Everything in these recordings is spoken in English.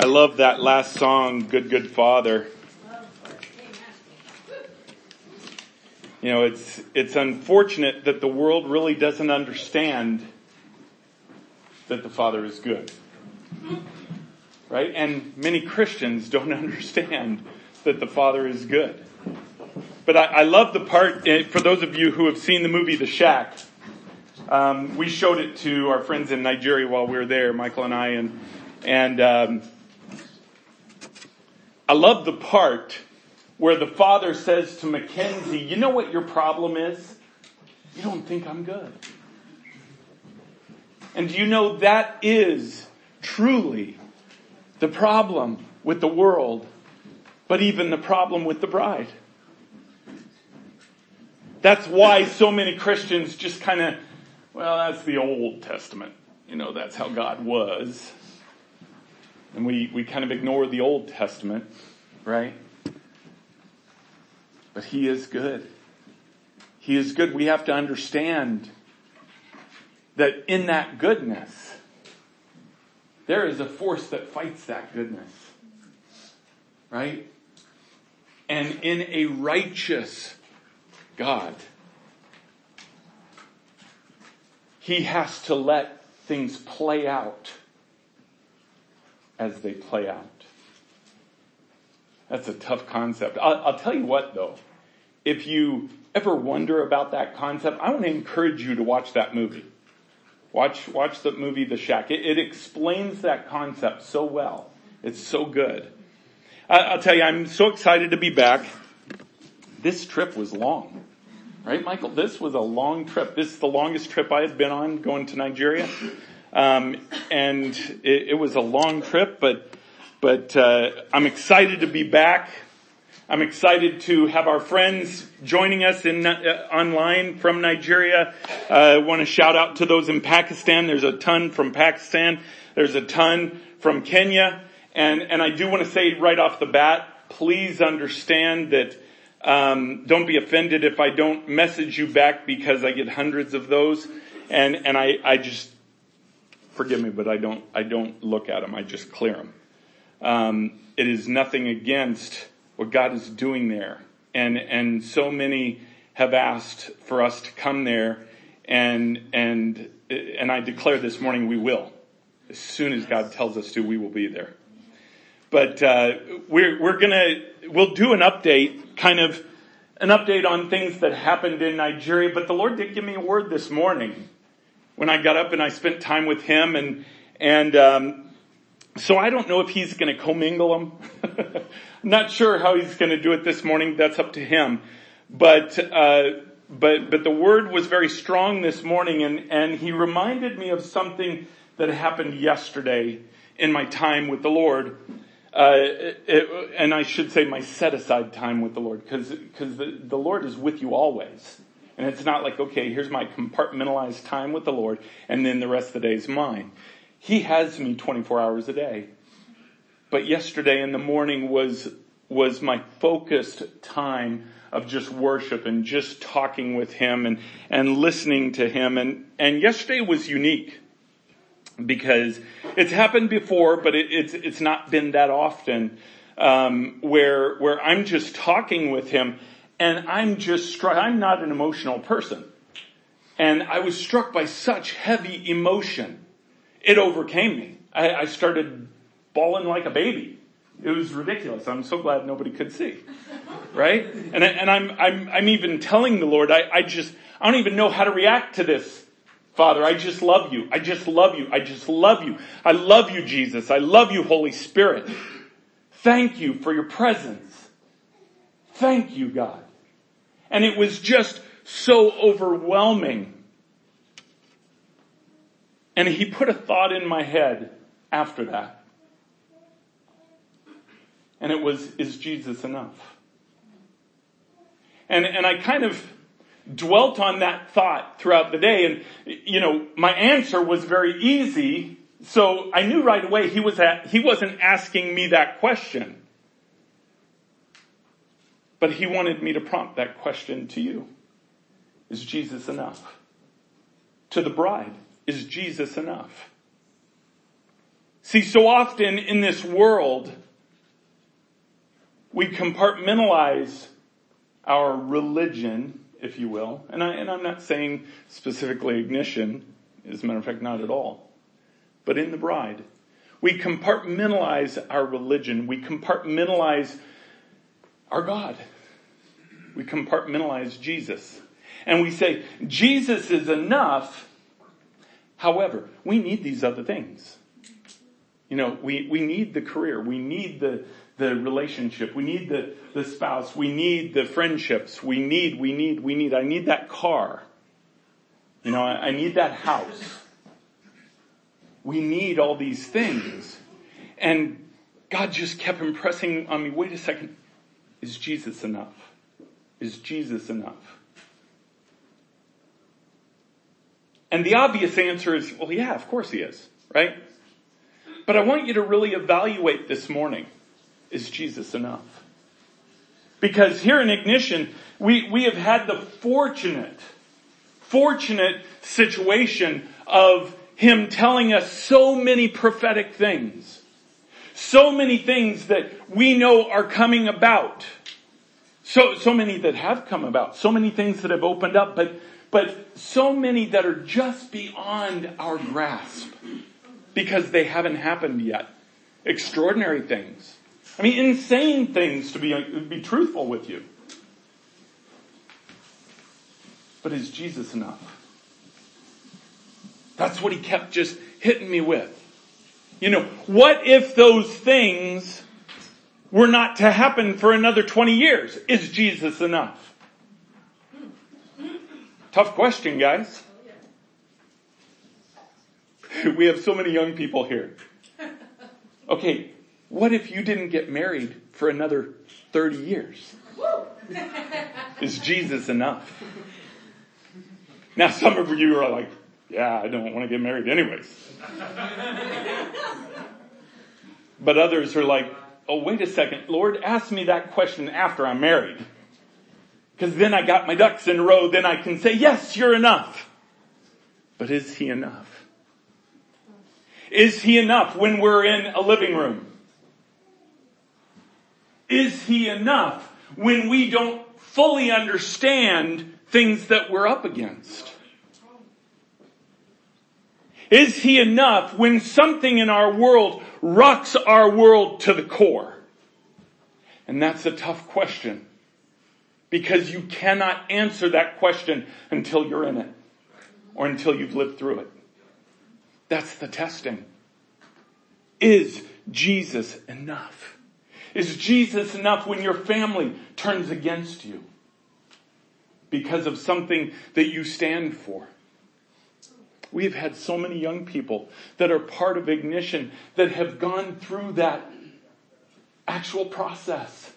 I love that last song, Good Good Father. You know, it's, it's unfortunate that the world really doesn't understand that the Father is good. Right? And many Christians don't understand that the Father is good. But I, I love the part, eh, for those of you who have seen the movie The Shack, um, we showed it to our friends in Nigeria while we were there, Michael and I, and, and um, I love the part where the father says to Mackenzie, you know what your problem is? You don't think I'm good. And you know that is truly the problem with the world, but even the problem with the bride. That's why so many Christians just kind of, well, that's the Old Testament. You know, that's how God was. And we, we kind of ignore the Old Testament, right? But He is good. He is good. We have to understand that in that goodness, there is a force that fights that goodness. Right? And in a righteous God, He has to let things play out as they play out. That's a tough concept. I'll, I'll, tell you what though. If you ever wonder about that concept, I want to encourage you to watch that movie. Watch, watch the movie The Shack. It, it explains that concept so well. It's so good. I, I'll tell you, I'm so excited to be back. This trip was long. Right, Michael? This was a long trip. This is the longest trip I have been on going to Nigeria. Um, and it, it, was a long trip, but, but, uh, I'm excited to be back. I'm excited to have our friends joining us in uh, online from Nigeria. Uh, I want to shout out to those in Pakistan. There's a ton from Pakistan. There's a ton from Kenya. And, and I do want to say right off the bat, please understand that um, don't be offended if I don't message you back because I get hundreds of those. And, and I, I just, forgive me, but I don't, I don't look at them. I just clear them. Um, it is nothing against what God is doing there. And, and so many have asked for us to come there and, and, and I declare this morning we will. As soon as God tells us to, we will be there. But, uh, we're, we're gonna, we'll do an update, kind of an update on things that happened in Nigeria, but the Lord did give me a word this morning when I got up and I spent time with Him and, and, um, so I don't know if he's going to commingle them. Not sure how he's going to do it this morning. That's up to him. But uh, but but the word was very strong this morning, and and he reminded me of something that happened yesterday in my time with the Lord. Uh, it, and I should say my set aside time with the Lord, because because the, the Lord is with you always. And it's not like, okay, here's my compartmentalized time with the Lord, and then the rest of the day is mine. He has me 24 hours a day. But yesterday in the morning was, was my focused time of just worship and just talking with him and, and listening to him. And, and yesterday was unique because it's happened before, but it, it's, it's not been that often, um, where, where I'm just talking with him and I'm just struck, I'm not an emotional person. And I was struck by such heavy emotion it overcame me. I, I started bawling like a baby. It was ridiculous. I'm so glad nobody could see. Right? And, and I'm, I'm, I'm even telling the Lord, I, I just, I don't even know how to react to this. Father, I just love you. I just love you. I just love you. I love you, Jesus. I love you, Holy Spirit. Thank you for your presence. Thank you, God. And it was just so overwhelming and he put a thought in my head after that. And it was, is Jesus enough? And, and I kind of dwelt on that thought throughout the day. And, you know, my answer was very easy. So I knew right away he was at, he wasn't asking me that question. But he wanted me to prompt that question to you. Is Jesus enough? To the bride. Is Jesus enough? See, so often in this world, we compartmentalize our religion, if you will, and, I, and I'm not saying specifically ignition, as a matter of fact, not at all, but in the bride. We compartmentalize our religion. We compartmentalize our God. We compartmentalize Jesus. And we say, Jesus is enough. However, we need these other things. You know, we, we need the career. We need the, the relationship. We need the, the spouse. We need the friendships. We need, we need, we need. I need that car. You know, I, I need that house. We need all these things. And God just kept impressing on me, wait a second, is Jesus enough? Is Jesus enough? And the obvious answer is, well, yeah, of course he is, right? But I want you to really evaluate this morning. Is Jesus enough? Because here in Ignition, we, we have had the fortunate, fortunate situation of him telling us so many prophetic things. So many things that we know are coming about. So, so many that have come about. So many things that have opened up, but, but so many that are just beyond our grasp because they haven't happened yet. Extraordinary things. I mean, insane things to be, be truthful with you. But is Jesus enough? That's what he kept just hitting me with. You know, what if those things were not to happen for another 20 years? Is Jesus enough? Tough question, guys. we have so many young people here. Okay, what if you didn't get married for another 30 years? Is Jesus enough? Now some of you are like, yeah, I don't want to get married anyways. but others are like, oh, wait a second. Lord, ask me that question after I'm married. Because then I got my ducks in a row, then I can say, yes, you're enough. But is he enough? Is he enough when we're in a living room? Is he enough when we don't fully understand things that we're up against? Is he enough when something in our world rocks our world to the core? And that's a tough question because you cannot answer that question until you're in it or until you've lived through it. That's the testing. Is Jesus enough? Is Jesus enough when your family turns against you because of something that you stand for? We've had so many young people that are part of Ignition that have gone through that actual process.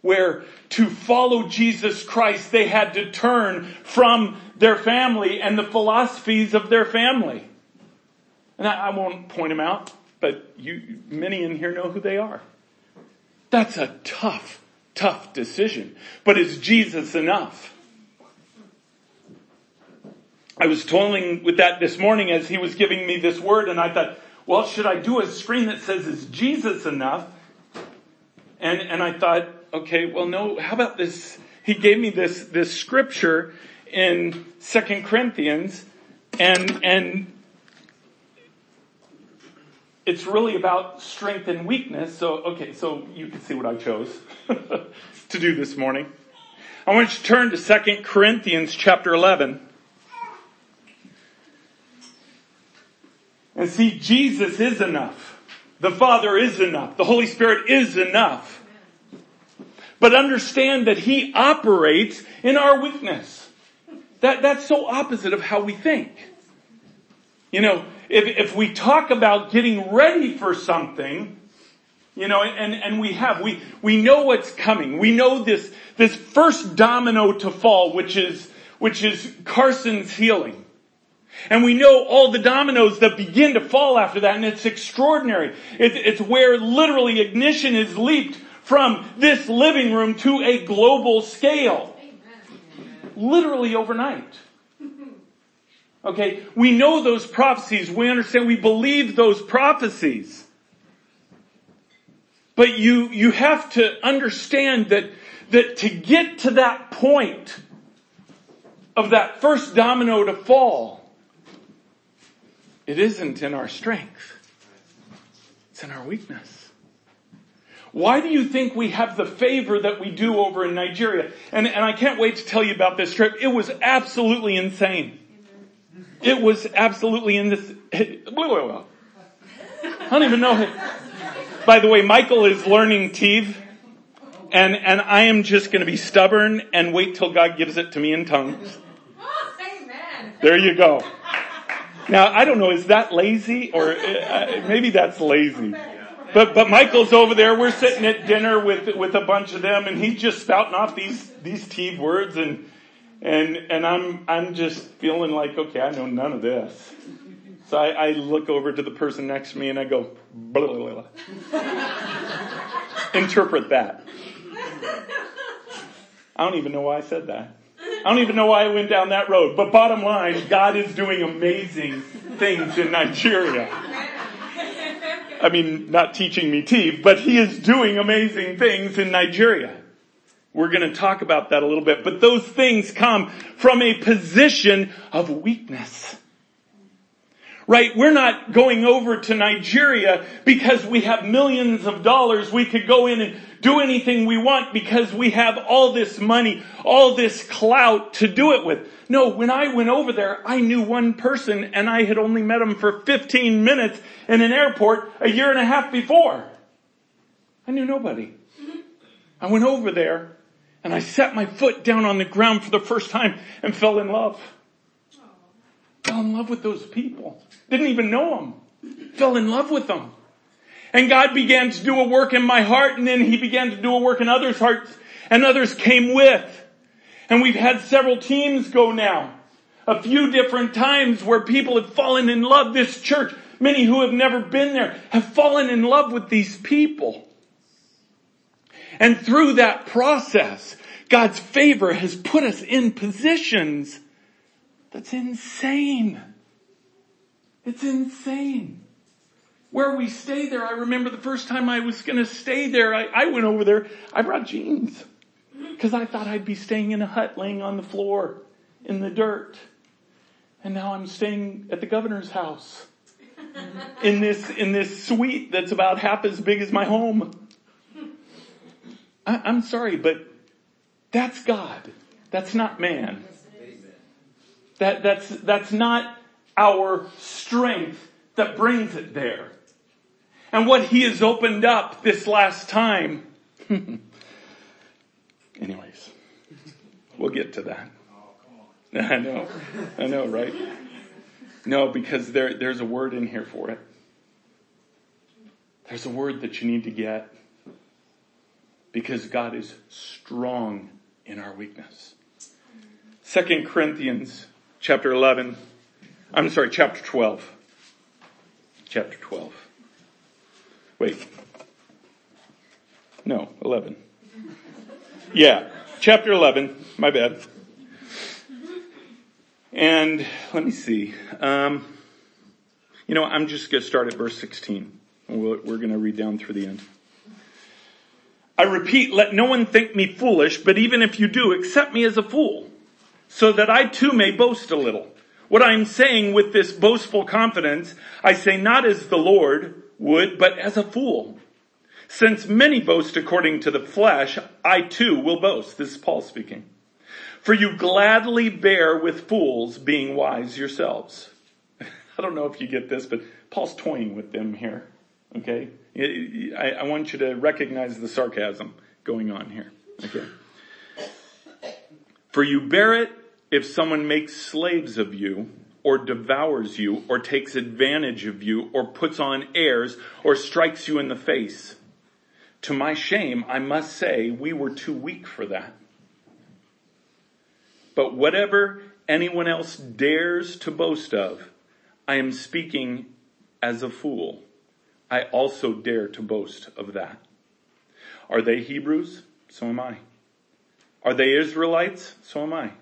Where to follow Jesus Christ, they had to turn from their family and the philosophies of their family. And I, I won't point them out, but you, many in here know who they are. That's a tough, tough decision. But is Jesus enough? I was toiling with that this morning as he was giving me this word and I thought, well, should I do a screen that says, is Jesus enough? And, and I thought, okay, well no, how about this? He gave me this, this scripture in Second Corinthians and, and it's really about strength and weakness. So, okay, so you can see what I chose to do this morning. I want you to turn to Second Corinthians chapter 11. And see, Jesus is enough. The Father is enough. The Holy Spirit is enough. But understand that He operates in our weakness. That, that's so opposite of how we think. You know, if, if we talk about getting ready for something, you know, and, and we have, we, we know what's coming. We know this, this first domino to fall, which is, which is Carson's healing. And we know all the dominoes that begin to fall after that, and it's extraordinary. It's, it's where literally ignition is leaped from this living room to a global scale. Literally overnight. Okay? We know those prophecies. We understand. We believe those prophecies. But you, you have to understand that, that to get to that point of that first domino to fall, it isn't in our strength. It's in our weakness. Why do you think we have the favor that we do over in Nigeria? And, and I can't wait to tell you about this trip. It was absolutely insane. It was absolutely in this. I don't even know. By the way, Michael is learning Tiv, and and I am just going to be stubborn and wait till God gives it to me in tongues. Oh, there you go. Now I don't know. Is that lazy or uh, maybe that's lazy? But but Michael's over there. We're sitting at dinner with with a bunch of them, and he's just spouting off these these Tiv words and and, and I'm, I'm just feeling like, okay, I know none of this. So I, I look over to the person next to me and I go, blah, blah, blah. Interpret that. I don't even know why I said that. I don't even know why I went down that road. But bottom line, God is doing amazing things in Nigeria. I mean, not teaching me Tiv, but He is doing amazing things in Nigeria. We're going to talk about that a little bit, but those things come from a position of weakness. Right? We're not going over to Nigeria because we have millions of dollars. We could go in and do anything we want because we have all this money, all this clout to do it with. No, when I went over there, I knew one person and I had only met him for 15 minutes in an airport a year and a half before. I knew nobody. I went over there and I set my foot down on the ground for the first time and fell in love. Fell in love with those people. Didn't even know them. Fell in love with them. And God began to do a work in my heart and then He began to do a work in others' hearts and others came with. And we've had several teams go now. A few different times where people have fallen in love. This church, many who have never been there, have fallen in love with these people. And through that process, God's favor has put us in positions that's insane. It's insane. Where we stay there, I remember the first time I was gonna stay there, I, I went over there, I brought jeans. Cause I thought I'd be staying in a hut laying on the floor in the dirt. And now I'm staying at the governor's house. In this, in this suite that's about half as big as my home. I, I'm sorry, but that's God. That's not man. That, that's, that's not our strength that brings it there. And what he has opened up this last time. Anyways, we'll get to that. I know. I know, right? No, because there, there's a word in here for it. There's a word that you need to get because God is strong in our weakness. Second Corinthians chapter 11. I'm sorry, chapter 12. Chapter 12. Wait. No, 11. Yeah, chapter 11. My bad. And let me see. Um, you know, I'm just going to start at verse 16. We're going to read down through the end. I repeat, let no one think me foolish, but even if you do, accept me as a fool, so that I too may boast a little. What I'm saying with this boastful confidence, I say not as the Lord would, but as a fool. Since many boast according to the flesh, I too will boast. This is Paul speaking. For you gladly bear with fools, being wise yourselves. I don't know if you get this, but Paul's toying with them here. Okay? I, want you to recognize the sarcasm going on here. Okay. For you bear it if someone makes slaves of you, or devours you, or takes advantage of you, or puts on airs, or strikes you in the face. To my shame, I must say we were too weak for that. But whatever anyone else dares to boast of, I am speaking as a fool. I also dare to boast of that. Are they Hebrews? So am I. Are they Israelites? So am I.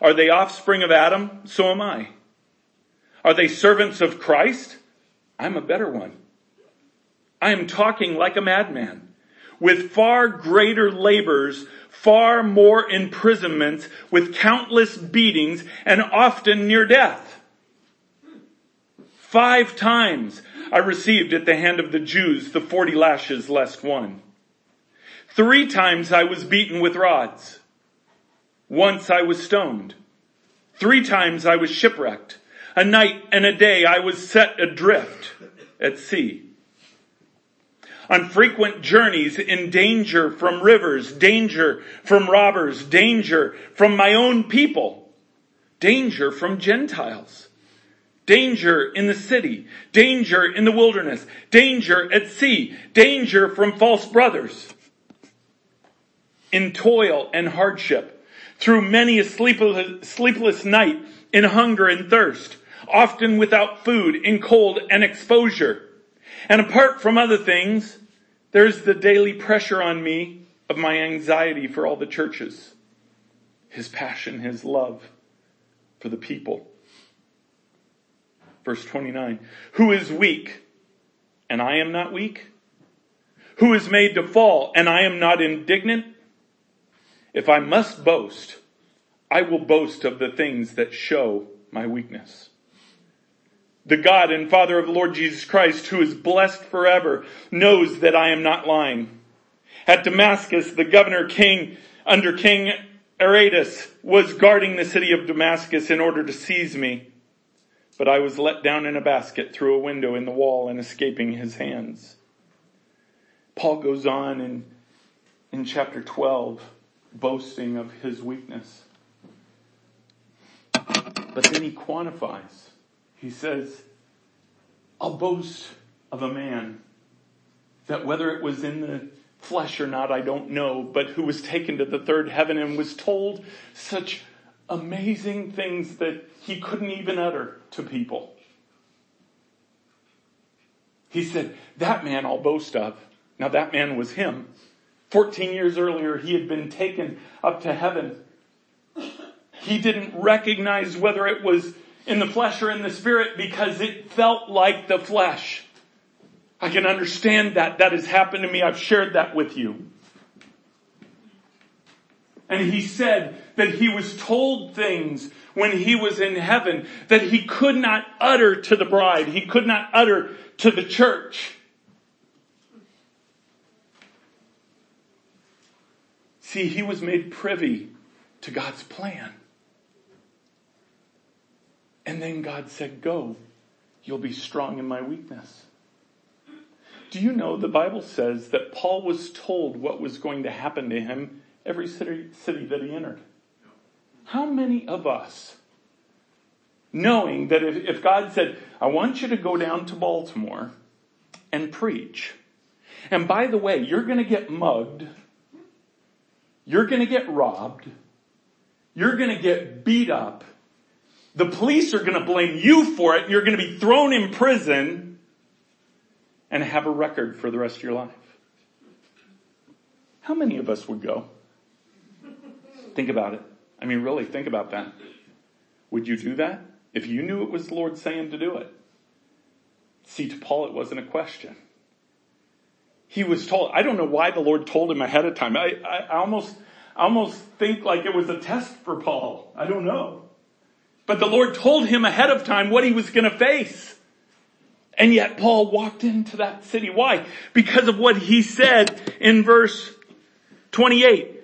Are they offspring of Adam? So am I. Are they servants of Christ? I'm a better one. I am talking like a madman with far greater labors, far more imprisonments, with countless beatings, and often near death. Five times I received at the hand of the Jews the forty lashes less one. Three times I was beaten with rods. Once I was stoned. Three times I was shipwrecked. A night and a day I was set adrift at sea. On frequent journeys in danger from rivers, danger from robbers, danger from my own people, danger from Gentiles, danger in the city, danger in the wilderness, danger at sea, danger from false brothers, in toil and hardship, through many a sleepless, night, in hunger and thirst, often without food, in cold and exposure, and apart from other things, there's the daily pressure on me of my anxiety for all the churches. His passion, his love for the people. Verse 29. Who is weak and I am not weak? Who is made to fall and I am not indignant? If I must boast, I will boast of the things that show my weakness the God and Father of the Lord Jesus Christ, who is blessed forever, knows that I am not lying. At Damascus, the governor king under King Aretas was guarding the city of Damascus in order to seize me. But I was let down in a basket through a window in the wall and escaping his hands. Paul goes on in, in chapter 12, boasting of his weakness. But then he quantifies he says, I'll boast of a man that whether it was in the flesh or not, I don't know, but who was taken to the third heaven and was told such amazing things that he couldn't even utter to people. He said, that man I'll boast of. Now that man was him. 14 years earlier, he had been taken up to heaven. He didn't recognize whether it was in the flesh or in the spirit because it felt like the flesh. I can understand that. That has happened to me. I've shared that with you. And he said that he was told things when he was in heaven that he could not utter to the bride. He could not utter to the church. See, he was made privy to God's plan. And then God said, go. You'll be strong in my weakness. Do you know the Bible says that Paul was told what was going to happen to him every city, city that he entered? How many of us, knowing that if, if God said, I want you to go down to Baltimore and preach, and by the way, you're going to get mugged, you're to get robbed, you're to get beat up, the police are to blame you for it. You're to be thrown in prison and have a record for the rest of your life. How many of us would go? Think about it. I mean, really think about that. Would you do that if you knew it was the Lord saying to do it? See, to Paul, it wasn't a question. He was told, I don't know why the Lord told him ahead of time. I, I, almost, almost think like it was a test for Paul. I don't know. But the Lord told him ahead of time what he was going to face. And yet Paul walked into that city. Why? Because of what he said in verse 28.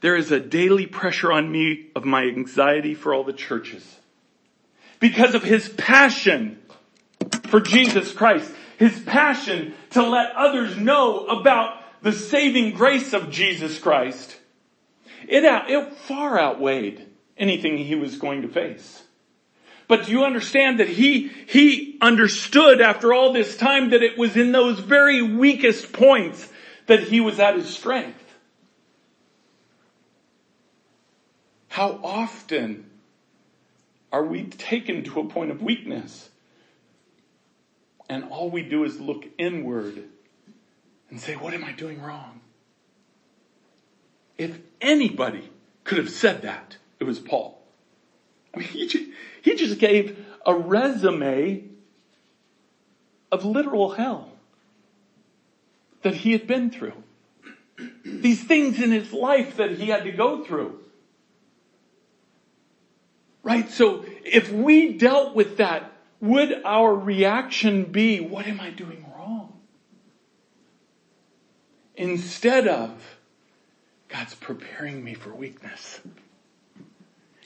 There is a daily pressure on me of my anxiety for all the churches. Because of his passion for Jesus Christ. His passion to let others know about the saving grace of Jesus Christ. It, it far outweighed anything he was going to face. But do you understand that he, he understood after all this time that it was in those very weakest points that he was at his strength? How often are we taken to a point of weakness and all we do is look inward and say, what am I doing wrong? If anybody could have said that, it was Paul. I mean, he just, he just gave a resume of literal hell that he had been through. These things in his life that he had to go through. Right? So if we dealt with that, would our reaction be, what am I doing wrong? Instead of, God's preparing me for weakness.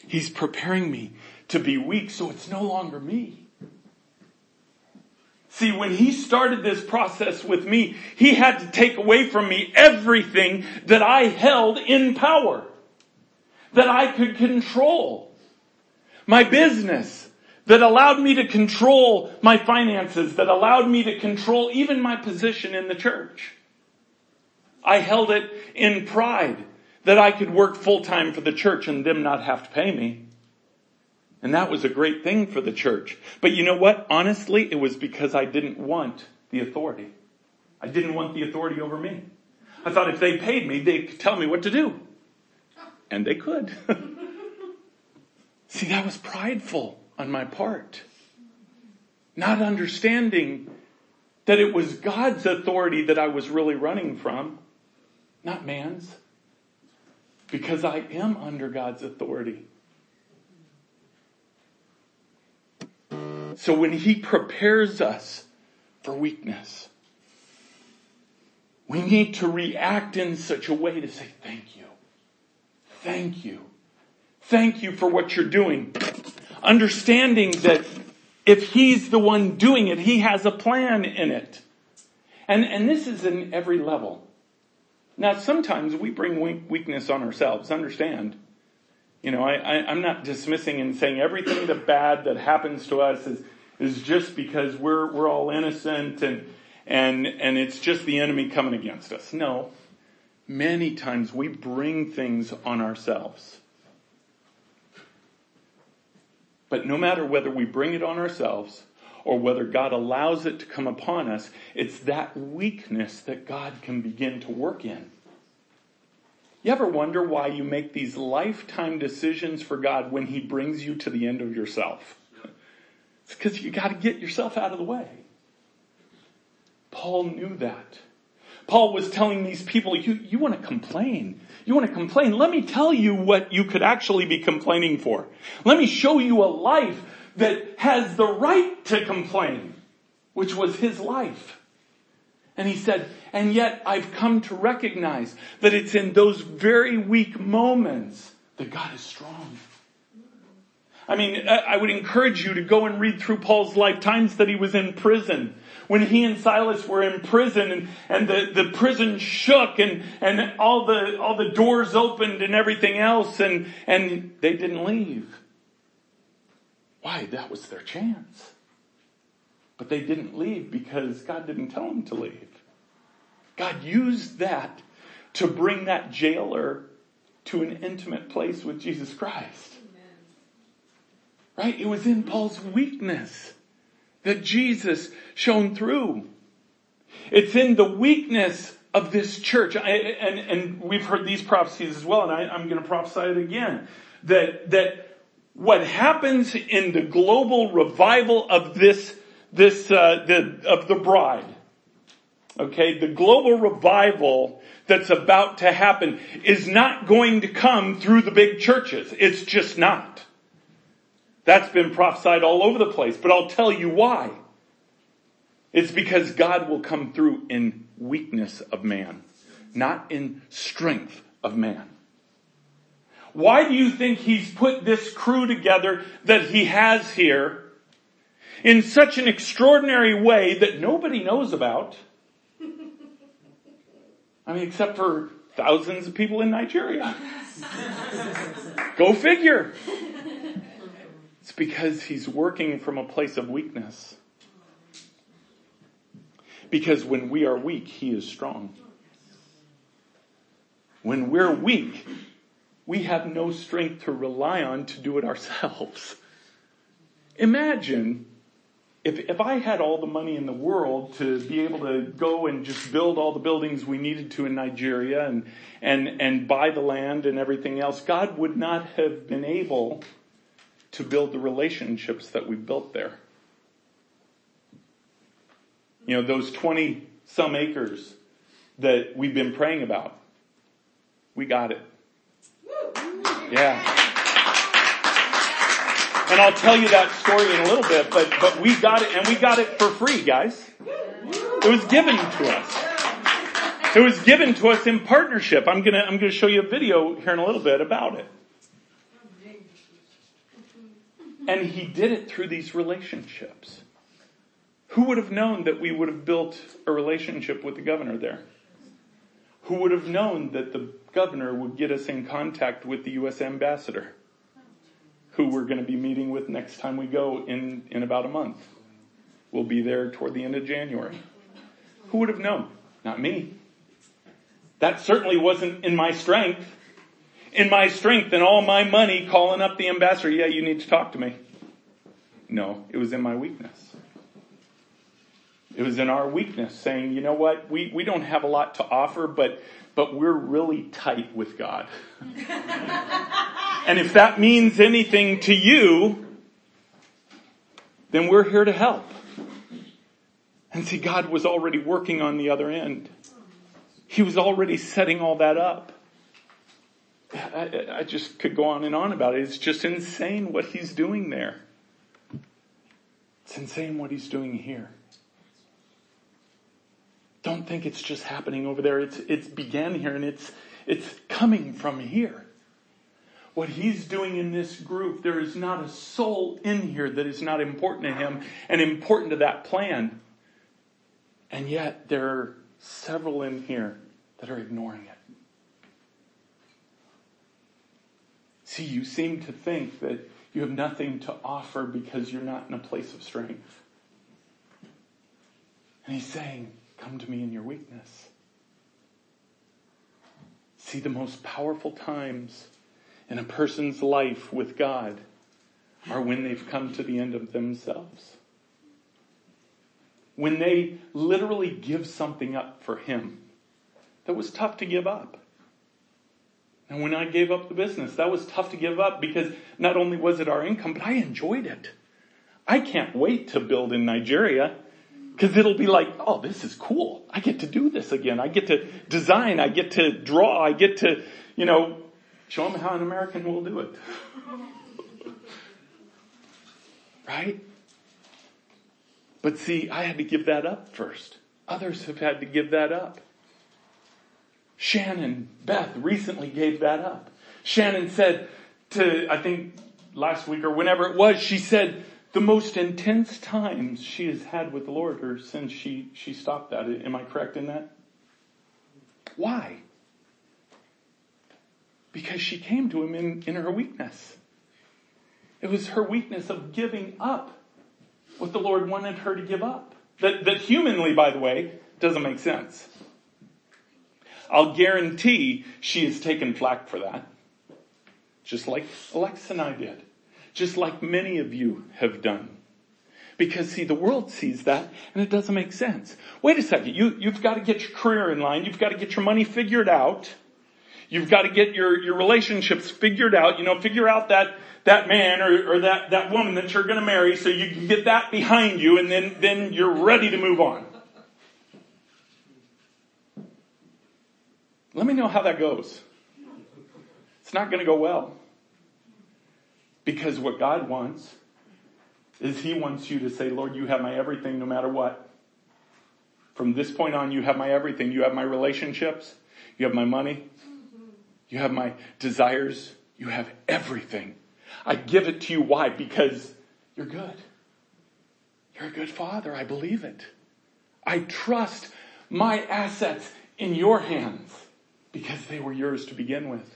He's preparing me to be weak so it's no longer me. See, when he started this process with me, he had to take away from me everything that I held in power, that I could control. My business, that allowed me to control my finances, that allowed me to control even my position in the church. I held it in pride that I could work full time for the church and them not have to pay me. And that was a great thing for the church. But you know what? Honestly, it was because I didn't want the authority. I didn't want the authority over me. I thought if they paid me, they could tell me what to do. And they could. See, that was prideful on my part. Not understanding that it was God's authority that I was really running from, not man's. Because I am under God's authority. So when He prepares us for weakness, we need to react in such a way to say, thank you. Thank you. Thank you for what you're doing. Understanding that if He's the one doing it, He has a plan in it. And, and this is in every level. Now sometimes we bring weakness on ourselves, understand. You know, I, I, am not dismissing and saying everything the bad that happens to us is, is just because we're, we're all innocent and, and, and it's just the enemy coming against us. No. Many times we bring things on ourselves. But no matter whether we bring it on ourselves or whether God allows it to come upon us, it's that weakness that God can begin to work in. You ever wonder why you make these lifetime decisions for God when He brings you to the end of yourself? It's because you gotta get yourself out of the way. Paul knew that. Paul was telling these people, you, you want to complain. You want to complain. Let me tell you what you could actually be complaining for. Let me show you a life that has the right to complain, which was his life. And he said, and yet I've come to recognize that it's in those very weak moments that God is strong. I mean, I would encourage you to go and read through Paul's life, times that he was in prison, when he and Silas were in prison and, and the, the prison shook and, and all the, all the doors opened and everything else and, and they didn't leave. Why? That was their chance. But they didn't leave because God didn't tell them to leave. God used that to bring that jailer to an intimate place with Jesus Christ. Right? It was in Paul's weakness that Jesus shone through. It's in the weakness of this church. I, and, and we've heard these prophecies as well, and I, I'm going to prophesy it again. That, that what happens in the global revival of this, this, uh, the, of the bride, okay, the global revival that's about to happen is not going to come through the big churches. It's just not. That's been prophesied all over the place, but I'll tell you why. It's because God will come through in weakness of man, not in strength of man. Why do you think he's put this crew together that he has here in such an extraordinary way that nobody knows about? I mean, except for thousands of people in Nigeria. Go figure. It's because he's working from a place of weakness. Because when we are weak, he is strong. When we're weak, we have no strength to rely on to do it ourselves. Imagine if, if I had all the money in the world to be able to go and just build all the buildings we needed to in Nigeria and, and, and buy the land and everything else, God would not have been able to build the relationships that we built there. You know, those 20 some acres that we've been praying about. We got it. Yeah. And I'll tell you that story in a little bit, but, but we got it, and we got it for free, guys. It was given to us. It was given to us in partnership. I'm gonna, I'm gonna show you a video here in a little bit about it. And he did it through these relationships. Who would have known that we would have built a relationship with the governor there? Who would have known that the governor would get us in contact with the U.S. ambassador, who we're going to be meeting with next time we go in, in about a month? We'll be there toward the end of January. Who would have known? Not me. That certainly wasn't in my strength. In my strength and all my money calling up the ambassador, yeah, you need to talk to me. No, it was in my weakness. It was in our weakness saying, you know what, we, we don't have a lot to offer, but, but we're really tight with God. and if that means anything to you, then we're here to help. And see, God was already working on the other end. He was already setting all that up. I, I, just could go on and on about it. It's just insane what he's doing there. It's insane what he's doing here. Don't think it's just happening over there. It's, it's began here and it's, it's coming from here. What he's doing in this group, there is not a soul in here that is not important to him and important to that plan. And yet there are several in here that are ignoring it. See, you seem to think that you have nothing to offer because you're not in a place of strength. And he's saying, Come to me in your weakness. See, the most powerful times in a person's life with God are when they've come to the end of themselves. When they literally give something up for Him that was tough to give up. And when I gave up the business, that was tough to give up because not only was it our income, but I enjoyed it. I can't wait to build in Nigeria because it'll be like, oh, this is cool. I get to do this again. I get to design. I get to draw. I get to, you know, show them how an American will do it. right? But see, I had to give that up first. Others have had to give that up. Shannon, Beth recently gave that up. Shannon said to, I think last week or whenever it was, she said, the most intense times she has had with the Lord or since she, she stopped that. Am I correct in that? Why? Because she came to him in, in her weakness. It was her weakness of giving up what the Lord wanted her to give up. That, that humanly, by the way, doesn't make sense. I'll guarantee she has taken flack for that. Just like Alexa and I did just like many of you have done. Because see, the world sees that and it doesn't make sense. Wait a second, you, you've got to get your career in line, you've got to get your money figured out, you've got to get your, your relationships figured out, you know, figure out that, that man or, or that, that woman that you're gonna marry so you can get that behind you and then, then you're ready to move on. Let me know how that goes. It's not gonna go well. Because what God wants is He wants you to say, Lord, you have my everything no matter what. From this point on, you have my everything. You have my relationships. You have my money. You have my desires. You have everything. I give it to you. Why? Because you're good. You're a good father. I believe it. I trust my assets in your hands because they were yours to begin with.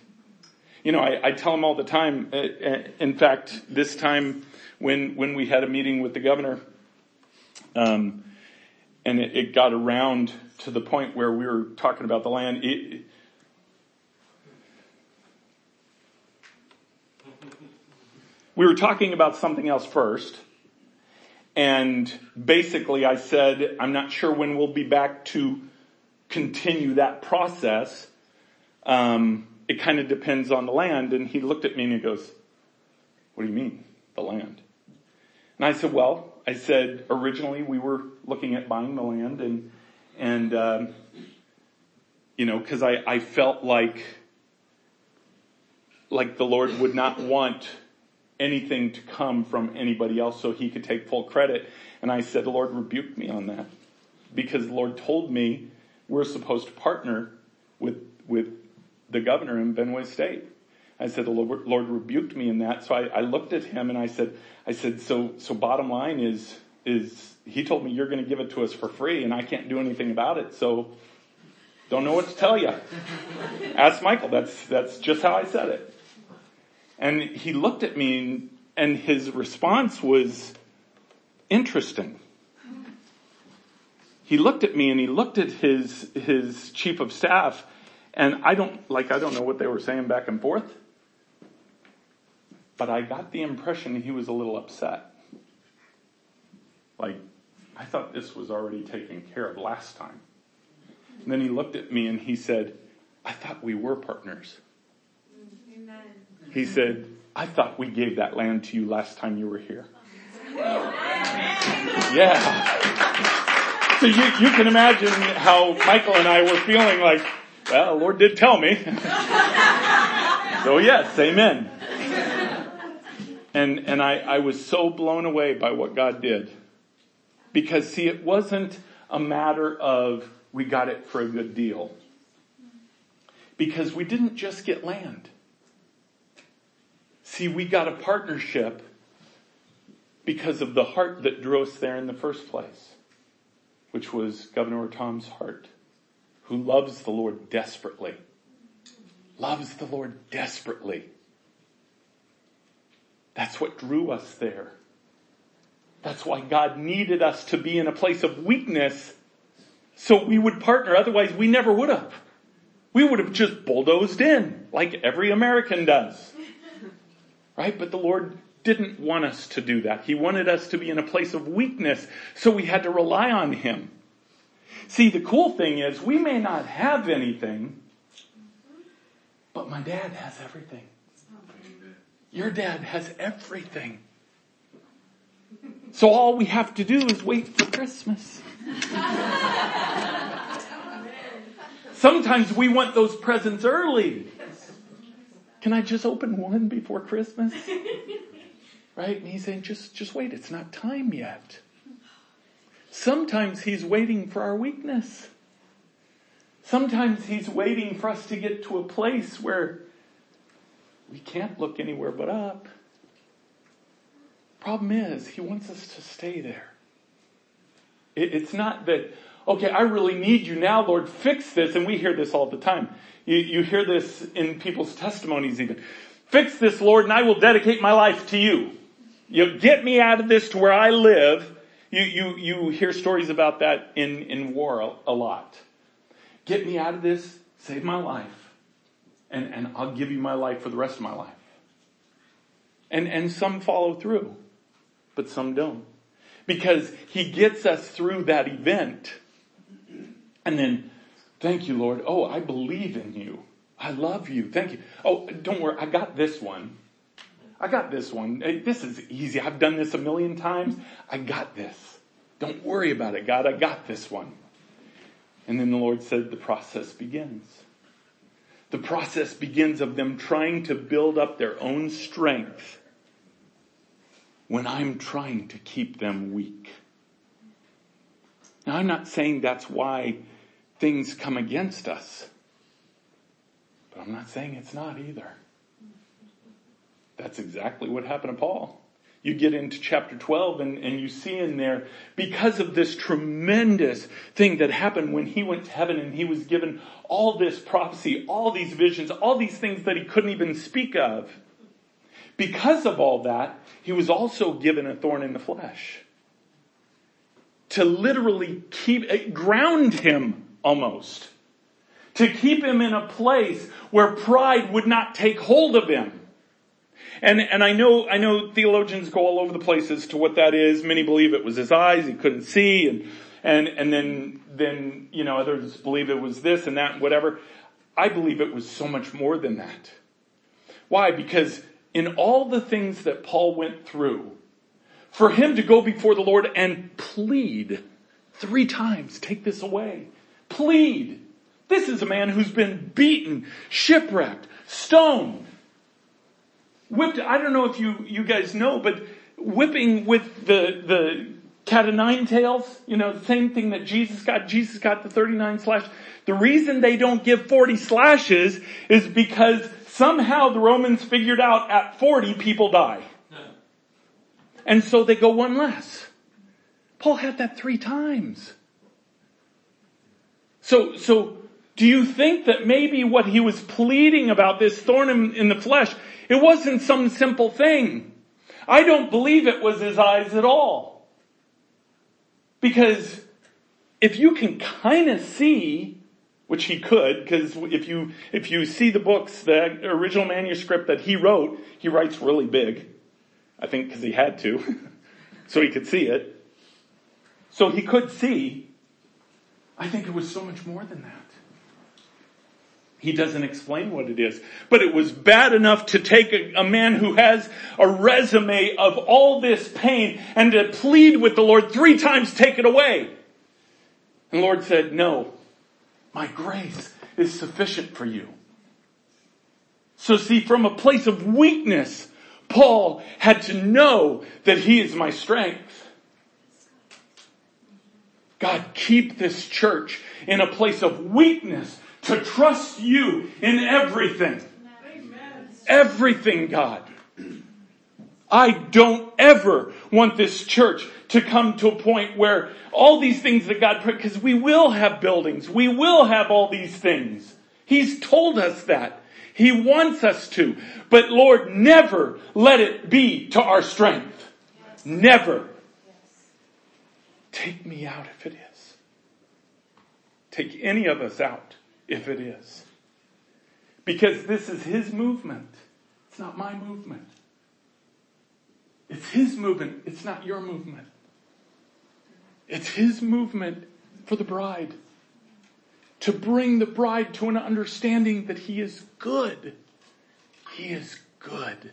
You know, I, I tell them all the time. Uh, uh, in fact, this time when when we had a meeting with the governor, um, and it, it, got around to the point where we were talking about the land. It, we were talking about something else first. And basically I said, I'm not sure when we'll be back to continue that process. Um, it kind of depends on the land. And he looked at me and he goes, what do you mean? the land. And I said, well, I said, originally we were looking at buying the land and, and, um, you know, cause I, I felt like, like the Lord would not want anything to come from anybody else so he could take full credit. And I said, the Lord rebuked me on that because the Lord told me we're supposed to partner with, with the governor in Benue State. I said, the Lord, Lord rebuked me in that. So I, I, looked at him and I said, I said, so, so bottom line is, is he told me you're going to give it to us for free and I can't do anything about it. So don't know what to tell you. Ask Michael. That's, that's just how I said it. And he looked at me and his response was interesting. He looked at me and he looked at his, his chief of staff and I don't, like, I don't know what they were saying back and forth, but I got the impression he was a little upset. Like, I thought this was already taken care of last time. And then he looked at me and he said, I thought we were partners. Amen. He said, I thought we gave that land to you last time you were here. Yeah. So you, you can imagine how Michael and I were feeling like, well, the Lord did tell me. so yes, amen. And, and I, I was so blown away by what God did. Because see, it wasn't a matter of we got it for a good deal. Because we didn't just get land. See, we got a partnership because of the heart that drew us there in the first place, which was Governor Tom's heart who loves the Lord desperately. Loves the Lord desperately. That's what drew us there. That's why God needed us to be in a place of weakness so we would partner. Otherwise we never would have. We would have just bulldozed in like every American does. Right? But the Lord didn't want us to do that. He wanted us to be in a place of weakness so we had to rely on Him. See, the cool thing is we may not have anything, but my dad has everything. Your dad has everything. So all we have to do is wait for Christmas. Sometimes we want those presents early. Can I just open one before Christmas? Right? And he's saying, just, just wait. It's not time yet. Sometimes he's waiting for our weakness. Sometimes he's waiting for us to get to a place where we can't look anywhere but up. Problem is, he wants us to stay there. It's not that, okay, I really need you now, Lord, fix this. And we hear this all the time. You, you hear this in people's testimonies even. Fix this, Lord, and I will dedicate my life to you. You get me out of this to where I live you, you, you hear stories about that in, in war a, lot. Get me out of this, save my life, and, and I'll give you my life for the rest of my life. And, and some follow through, but some don't. Because he gets us through that event. And then, thank you, Lord. Oh, I believe in you. I love you. Thank you. Oh, don't worry. I got this one. I got this one. This is easy. I've done this a million times. I got this. Don't worry about it, God. I got this one. And then the Lord said the process begins. The process begins of them trying to build up their own strength when I'm trying to keep them weak. Now I'm not saying that's why things come against us, but I'm not saying it's not either. That's exactly what happened to Paul. You get into chapter 12 and, and you see in there, because of this tremendous thing that happened when he went to heaven and he was given all this prophecy, all these visions, all these things that he couldn't even speak of. Because of all that, he was also given a thorn in the flesh. To literally keep, eh, ground him almost. To keep him in a place where pride would not take hold of him. And, and I know, I know theologians go all over the place as to what that is. Many believe it was his eyes, he couldn't see, and, and, and then, then, you know, others believe it was this and that, whatever. I believe it was so much more than that. Why? Because in all the things that Paul went through, for him to go before the Lord and plead three times, take this away. Plead. This is a man who's been beaten, shipwrecked, stoned, whipped. I don't know if you, you guys know, but whipping with the, the cat of nine tails, you know, the same thing that Jesus got. Jesus got the 39 slash. The reason they don't give 40 slashes is because somehow the Romans figured out at 40 people die. And so they go one less. Paul had that three times. So, so do you think that maybe what he was pleading about this thorn in, in the flesh, it wasn't some simple thing. I don't believe it was his eyes at all. Because if you can kind of see, which he could, because if you, if you see the books, the original manuscript that he wrote, he writes really big. I think because he had to. so he could see it. So he could see. I think it was so much more than that. He doesn't explain what it is. But it was bad enough to take a, a, man who has a resume of all this pain and to plead with the Lord three times, take it away. And the Lord said, no, my grace is sufficient for you. So see, from a place of weakness, Paul had to know that he is my strength. God, keep this church in a place of weakness to trust you in everything. Everything, God. I don't ever want this church to come to a point where all these things that God put, because we will have buildings, we will have all these things. He's told us that. He wants us to. But Lord, never let it be to our strength. Never. Take me out if it is. Take any of us out if it is. Because this is His movement. It's not my movement. It's His movement. It's not your movement. It's His movement for the bride. To bring the bride to an understanding that He is good. He is good.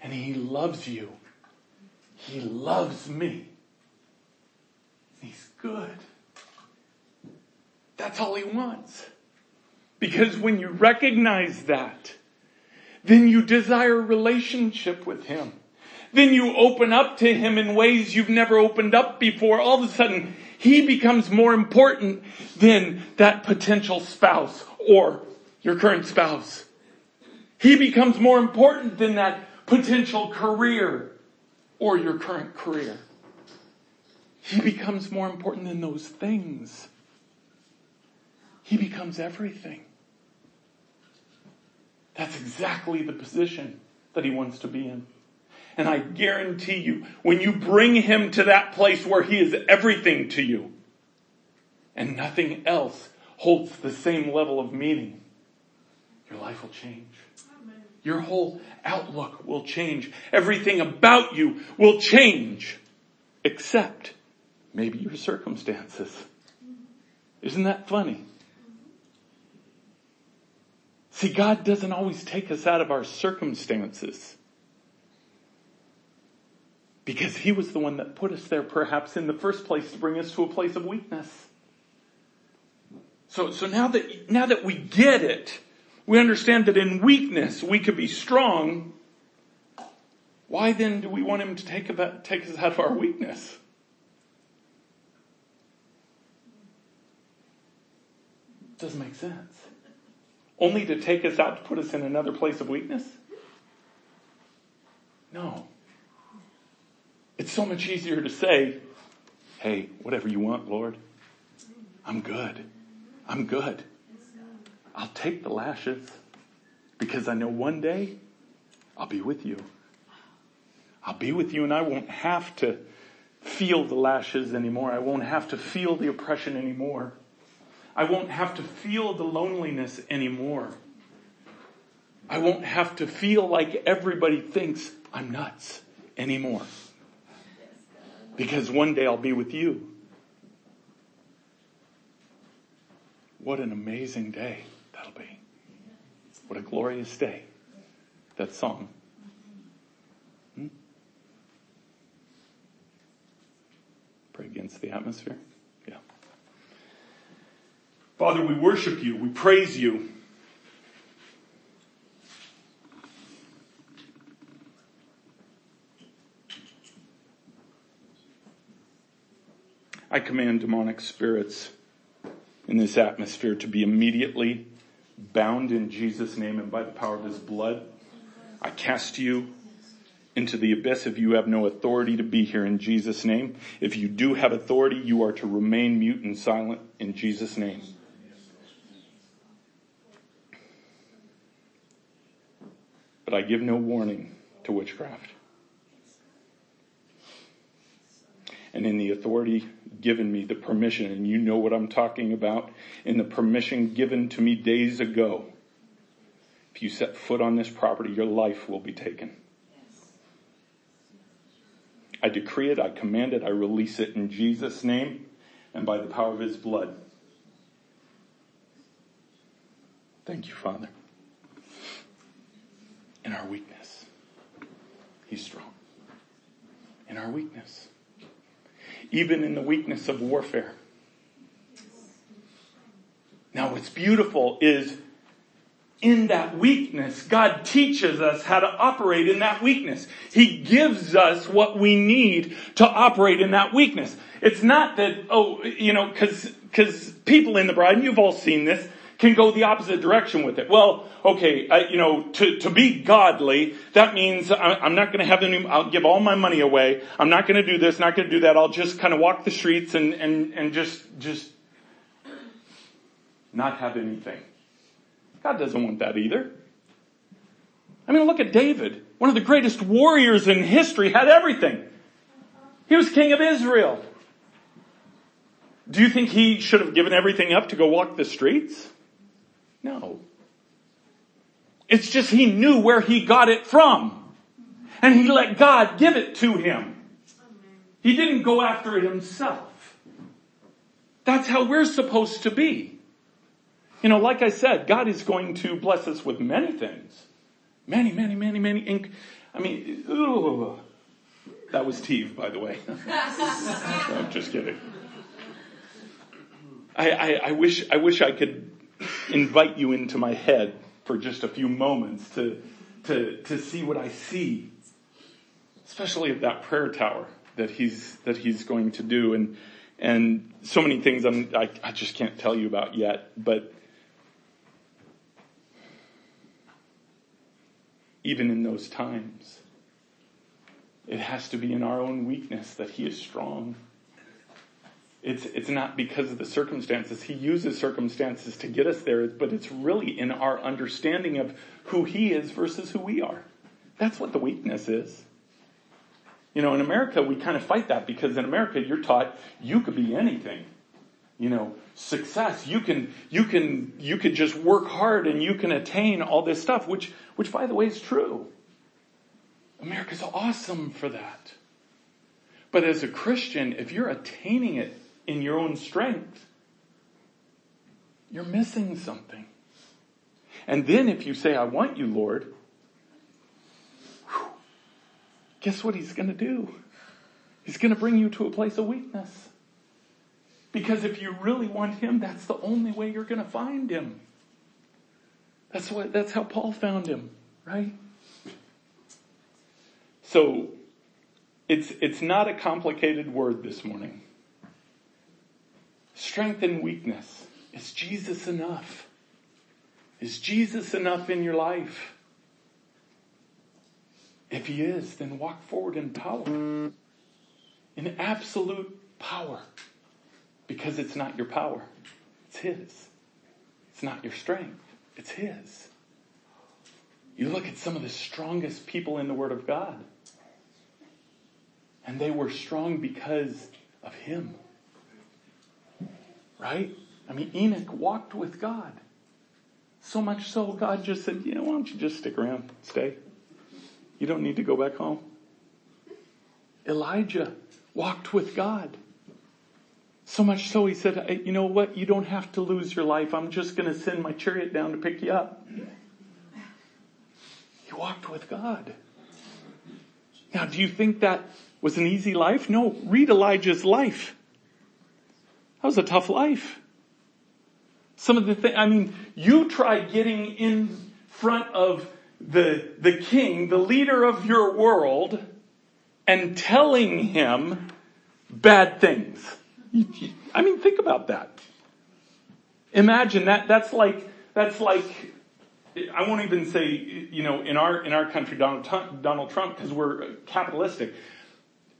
And He loves you. He loves me. He's good. That's all he wants. Because when you recognize that, then you desire relationship with him. Then you open up to him in ways you've never opened up before. All of a sudden, he becomes more important than that potential spouse or your current spouse. He becomes more important than that potential career or your current career. He becomes more important than those things. He becomes everything. That's exactly the position that he wants to be in. And I guarantee you, when you bring him to that place where he is everything to you, and nothing else holds the same level of meaning, your life will change. Your whole outlook will change. Everything about you will change, except maybe your circumstances. Isn't that funny? See, God doesn't always take us out of our circumstances. Because He was the one that put us there perhaps in the first place to bring us to a place of weakness. So, so now that, now that we get it, we understand that in weakness we could be strong. Why then do we want Him to take, about, take us out of our weakness? Doesn't make sense only to take us out to put us in another place of weakness? No. It's so much easier to say, hey, whatever you want, Lord. I'm good. I'm good. I'll take the lashes because I know one day I'll be with you. I'll be with you and I won't have to feel the lashes anymore. I won't have to feel the oppression anymore. I won't have to feel the loneliness anymore. I won't have to feel like everybody thinks I'm nuts anymore. Because one day I'll be with you. What an amazing day that'll be. What a glorious day. that song? Hmm? Pray against the atmosphere? Father, we worship you. We praise you. I command demonic spirits in this atmosphere to be immediately bound in Jesus' name and by the power of his blood. I cast you into the abyss if you have no authority to be here in Jesus' name. If you do have authority, you are to remain mute and silent in Jesus' name. But I give no warning to witchcraft. and in the authority given me, the permission, and you know what I'm talking about, in the permission given to me days ago. If you set foot on this property, your life will be taken. I decree it, I command it, I release it in Jesus' name and by the power of his blood. Thank you, Father. In our weakness, he's strong. In our weakness even in the weakness of warfare. Now what's beautiful is in that weakness, God teaches us how to operate in that weakness. He gives us what we need to operate in that weakness. It's not that, oh, you know, cause, cause people in the bride, and you've all seen this, can go the opposite direction with it. Well, okay, I, you know, to, to be godly, that means I, am not going to have any, I'll give all my money away. I'm not going to do this, not going to do that. I'll just kind of walk the streets and, and, and just, just not have anything. God doesn't want that either. I mean, look at David. One of the greatest warriors in history had everything. He was king of Israel. Do you think he should have given everything up to go walk the streets? No. It's just he knew where he got it from. And he let God give it to him. He didn't go after it himself. That's how we're supposed to be. You know, like I said, God is going to bless us with many things. Many, many, many, many. Inc- I mean, ooh, that was Teve, by the way. I'm just kidding. I, I, I wish I wish I could invite you into my head for just a few moments to, to, to see what I see, especially of that prayer tower that he's, that he's going to do. And, and so many things I'm, I, I just can't tell you about yet, but even in those times, it has to be in our own weakness that he is strong. It's, it's not because of the circumstances. He uses circumstances to get us there, but it's really in our understanding of who He is versus who we are. That's what the weakness is. You know, in America, we kind of fight that because in America, you're taught you could be anything. You know, success, you can, you can, you can just work hard and you can attain all this stuff, which, which by the way is true. America's awesome for that. But as a Christian, if you're attaining it in your own strength, you're missing something. And then if you say, I want you, Lord, whew, guess what he's going to do? He's going to bring you to a place of weakness. Because if you really want him, that's the only way you're going to find him. That's what, that's how Paul found him, right? So, it's, it's not a complicated word this morning. Strength and weakness. Is Jesus enough? Is Jesus enough in your life? If he is, then walk forward in power. In absolute power. Because it's not your power. It's his. It's not your strength. It's his. You look at some of the strongest people in the Word of God. And they were strong because of him. Right? I mean, Enoch walked with God. So much so, God just said, you know, why don't you just stick around, stay? You don't need to go back home. Elijah walked with God. So much so he said, you know what? You don't have to lose your life. I'm just going to send my chariot down to pick you up. He He walked with God. Now, do you think that was an easy life? No, read Elijah's life. That was a tough life. Some of the things, I mean, you try getting in front of the, the king, the leader of your world, and telling him bad things. I mean, think about that. Imagine that, that's like, that's like, I won't even say, you know, in our, in our country, Donald, Donald Trump, because we're capitalistic.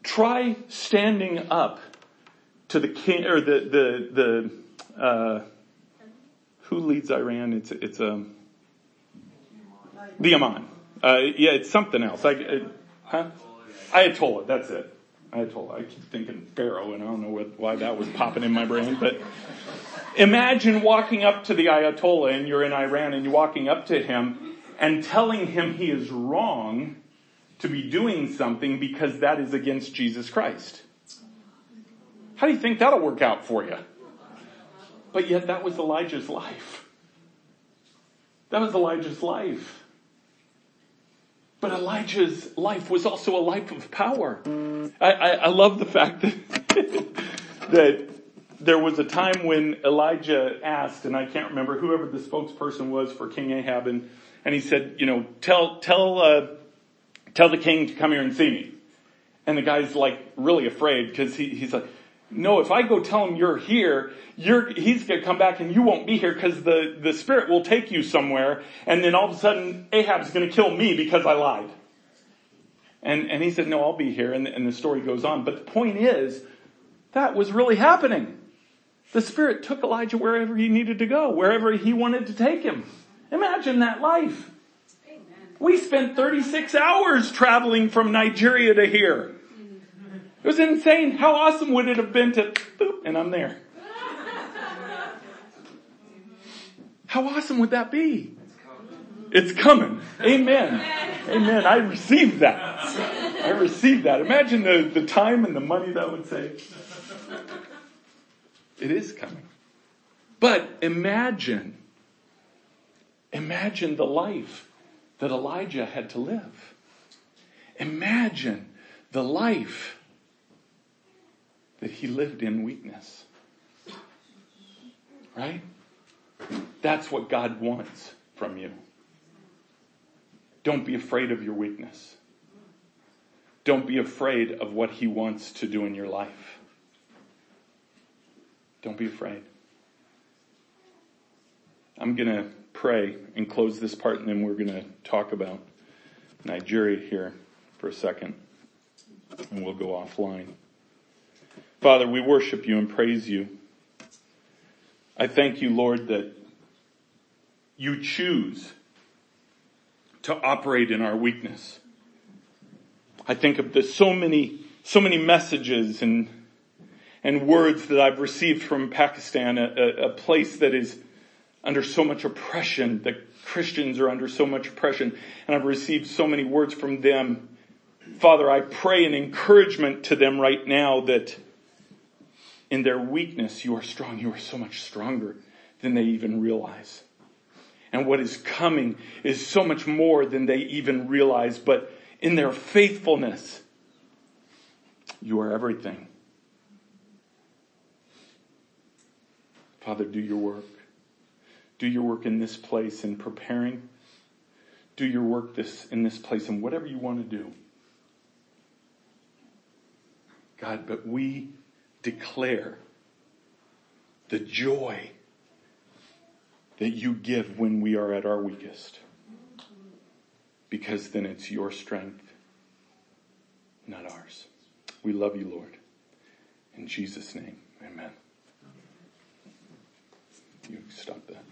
Try standing up to the king, or the, the, the, uh, who leads Iran? It's, it's, um, the Amman. Uh, yeah, it's something else. I, uh, huh? Ayatollah, that's it. Ayatollah. I keep thinking Pharaoh, and I don't know what, why that was popping in my brain, but imagine walking up to the Ayatollah and you're in Iran and you're walking up to him and telling him he is wrong to be doing something because that is against Jesus Christ. How do you think that'll work out for you? But yet that was Elijah's life. That was Elijah's life. But Elijah's life was also a life of power. I, I, I love the fact that, that there was a time when Elijah asked, and I can't remember whoever the spokesperson was for King Ahab, and, and he said, you know, tell, tell, uh, tell the king to come here and see me. And the guy's like really afraid because he, he's like, no, if I go tell him you're here, you're, he's gonna come back and you won't be here because the, the spirit will take you somewhere and then all of a sudden Ahab's gonna kill me because I lied. And, and he said, no, I'll be here and, and the story goes on. But the point is, that was really happening. The Spirit took Elijah wherever he needed to go, wherever he wanted to take him. Imagine that life. We spent 36 hours traveling from Nigeria to here. It was insane. How awesome would it have been to boop, and I'm there. How awesome would that be? It's coming. Amen. Amen. I received that. I received that. Imagine the, the time and the money that would save. It is coming. But imagine, imagine the life that Elijah had to live. Imagine the life that he lived in weakness. Right? That's what God wants from you. Don't be afraid of your weakness. Don't be afraid of what he wants to do in your life. Don't be afraid. I'm going to pray and close this part, and then we're going to talk about Nigeria here for a second, and we'll go offline. Father, we worship you and praise you. I thank you, Lord, that you choose to operate in our weakness. I think of the so many, so many messages and and words that I've received from Pakistan, a, a, place that is under so much oppression, that Christians are under so much oppression, and I've received so many words from them. Father, I pray an encouragement to them right now that in their weakness, you are strong. You are so much stronger than they even realize. And what is coming is so much more than they even realize, but in their faithfulness, you are everything. Father, do your work. Do your work in this place in preparing. Do your work this, in this place in whatever you want to do. God, but we declare the joy that you give when we are at our weakest. Because then it's your strength, not ours. We love you, Lord. In Jesus' name, amen. You stop that.